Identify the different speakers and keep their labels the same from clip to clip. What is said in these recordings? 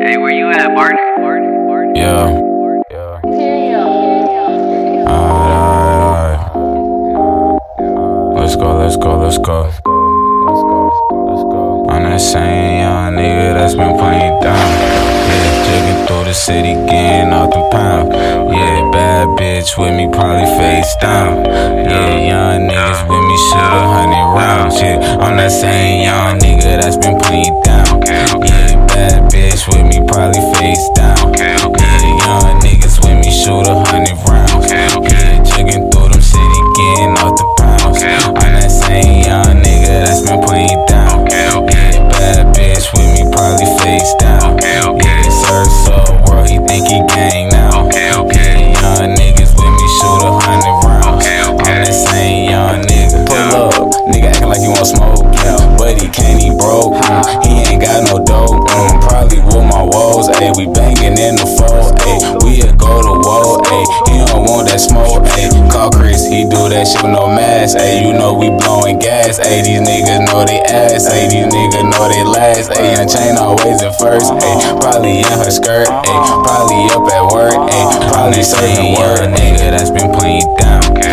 Speaker 1: Hey, where you at, Martin?
Speaker 2: Yeah. Let's go, let's go, let's go. Let's go. I'm that same young nigga that's been you down. Yeah, jigging through the city, getting out the pound. Yeah, bad bitch with me, probably face down. Yeah, young niggas with me, shoot a hundred rounds. Yeah, I'm that same young nigga that's been you down. Yeah, bad bitch with me, probably face down. Yeah, young niggas with me, shoot a hundred rounds. Yeah, jigging through them city, getting out the pounds. I'm that same young nigga that's been putting that smoke. Ayy, call Chris, he do that shit with no mask. Ayy, you know we blowing gas. Ayy, these niggas know they ass. Ayy, these niggas know they last. Ayy, your chain always in first. Ayy, probably in her skirt. Ayy, probably up at work. Ayy, probably serving word. Nigga that's been putting you down.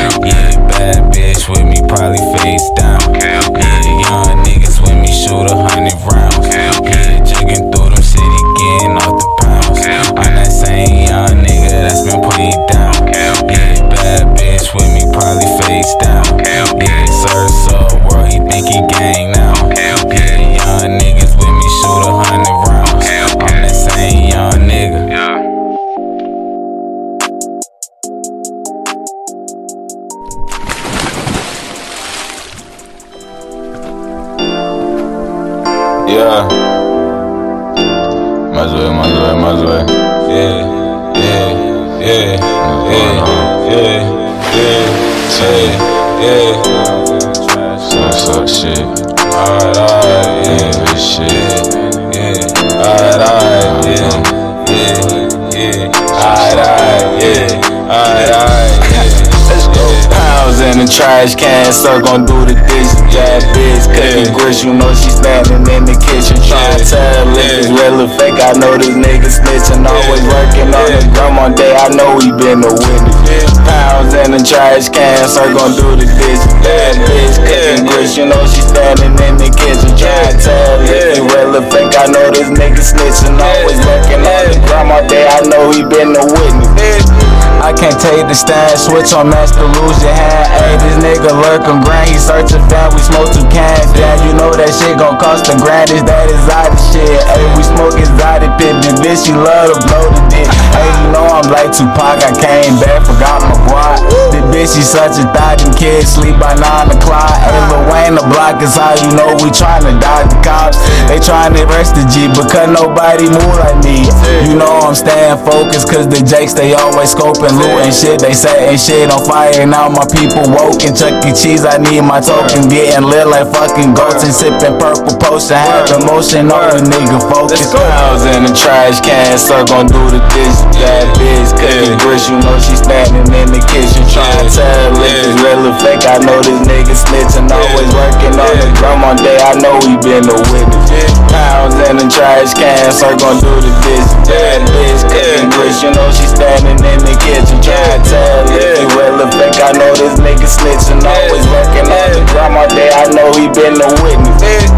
Speaker 2: Yeah. Mais way, mais way, mais way. Yeah, yeah, yeah, yeah, yeah, yeah, yeah. What's up, shit? Alright, alright, yeah, this shit. Yeah, alright, alright, yeah, yeah, yeah. Alright, alright, yeah, alright, alright, in the trash can, so gon' do the dishes. Bad bitch, cooking grits, you know she standing in the kitchen. Trying to tell if it's real or fake. I know this nigga snitching, always working on the all day. I know he been a witness. Pounds in the trash can, so gon' do the dishes. Bad bitch, cooking grits, you know she standing in the kitchen. Trying to tell if it's real or fake. I know this nigga snitching, always working on the all day. I know he been a witness. Can't take the stand, switch on master, lose your hand. Ayy, this nigga lurking grand, he searching fan, we smoke two cans. Damn, you know that shit gon' cost a grand, is that exotic shit? Ayy, we smoke exotic this bitch, she love the dick. Like Tupac, I came back, forgot my quad. This bitch, she such a thought, them kids sleep by 9 o'clock. Ayy, Lil Wayne, the block is how you know we tryna dodge the cops. They tryna arrest the G, but because nobody move like me. You know I'm staying focused, cause the Jakes, they always scoping, looting shit. They setting shit on fire, now my people woken. Chuck E. Cheese, I need my token. Getting lit like fucking goats and sipping purple potion. Have emotion on a nigga focus. Pounds in the trash can, so gon' do the dish. Bad bitch, cooking grits, you know she standing in the kitchen. Trying to tell if it's real fake. I know this nigga snitching, always working on the drum all day. I know he been a witness. Pounds in the trash can, so gon' do the dish. Bad bitch, cooking grits, you know she standing in the kitchen. Trying to tell if it's real fake. I know this nigga snitching, always working on the drum all day. I know he been a witness.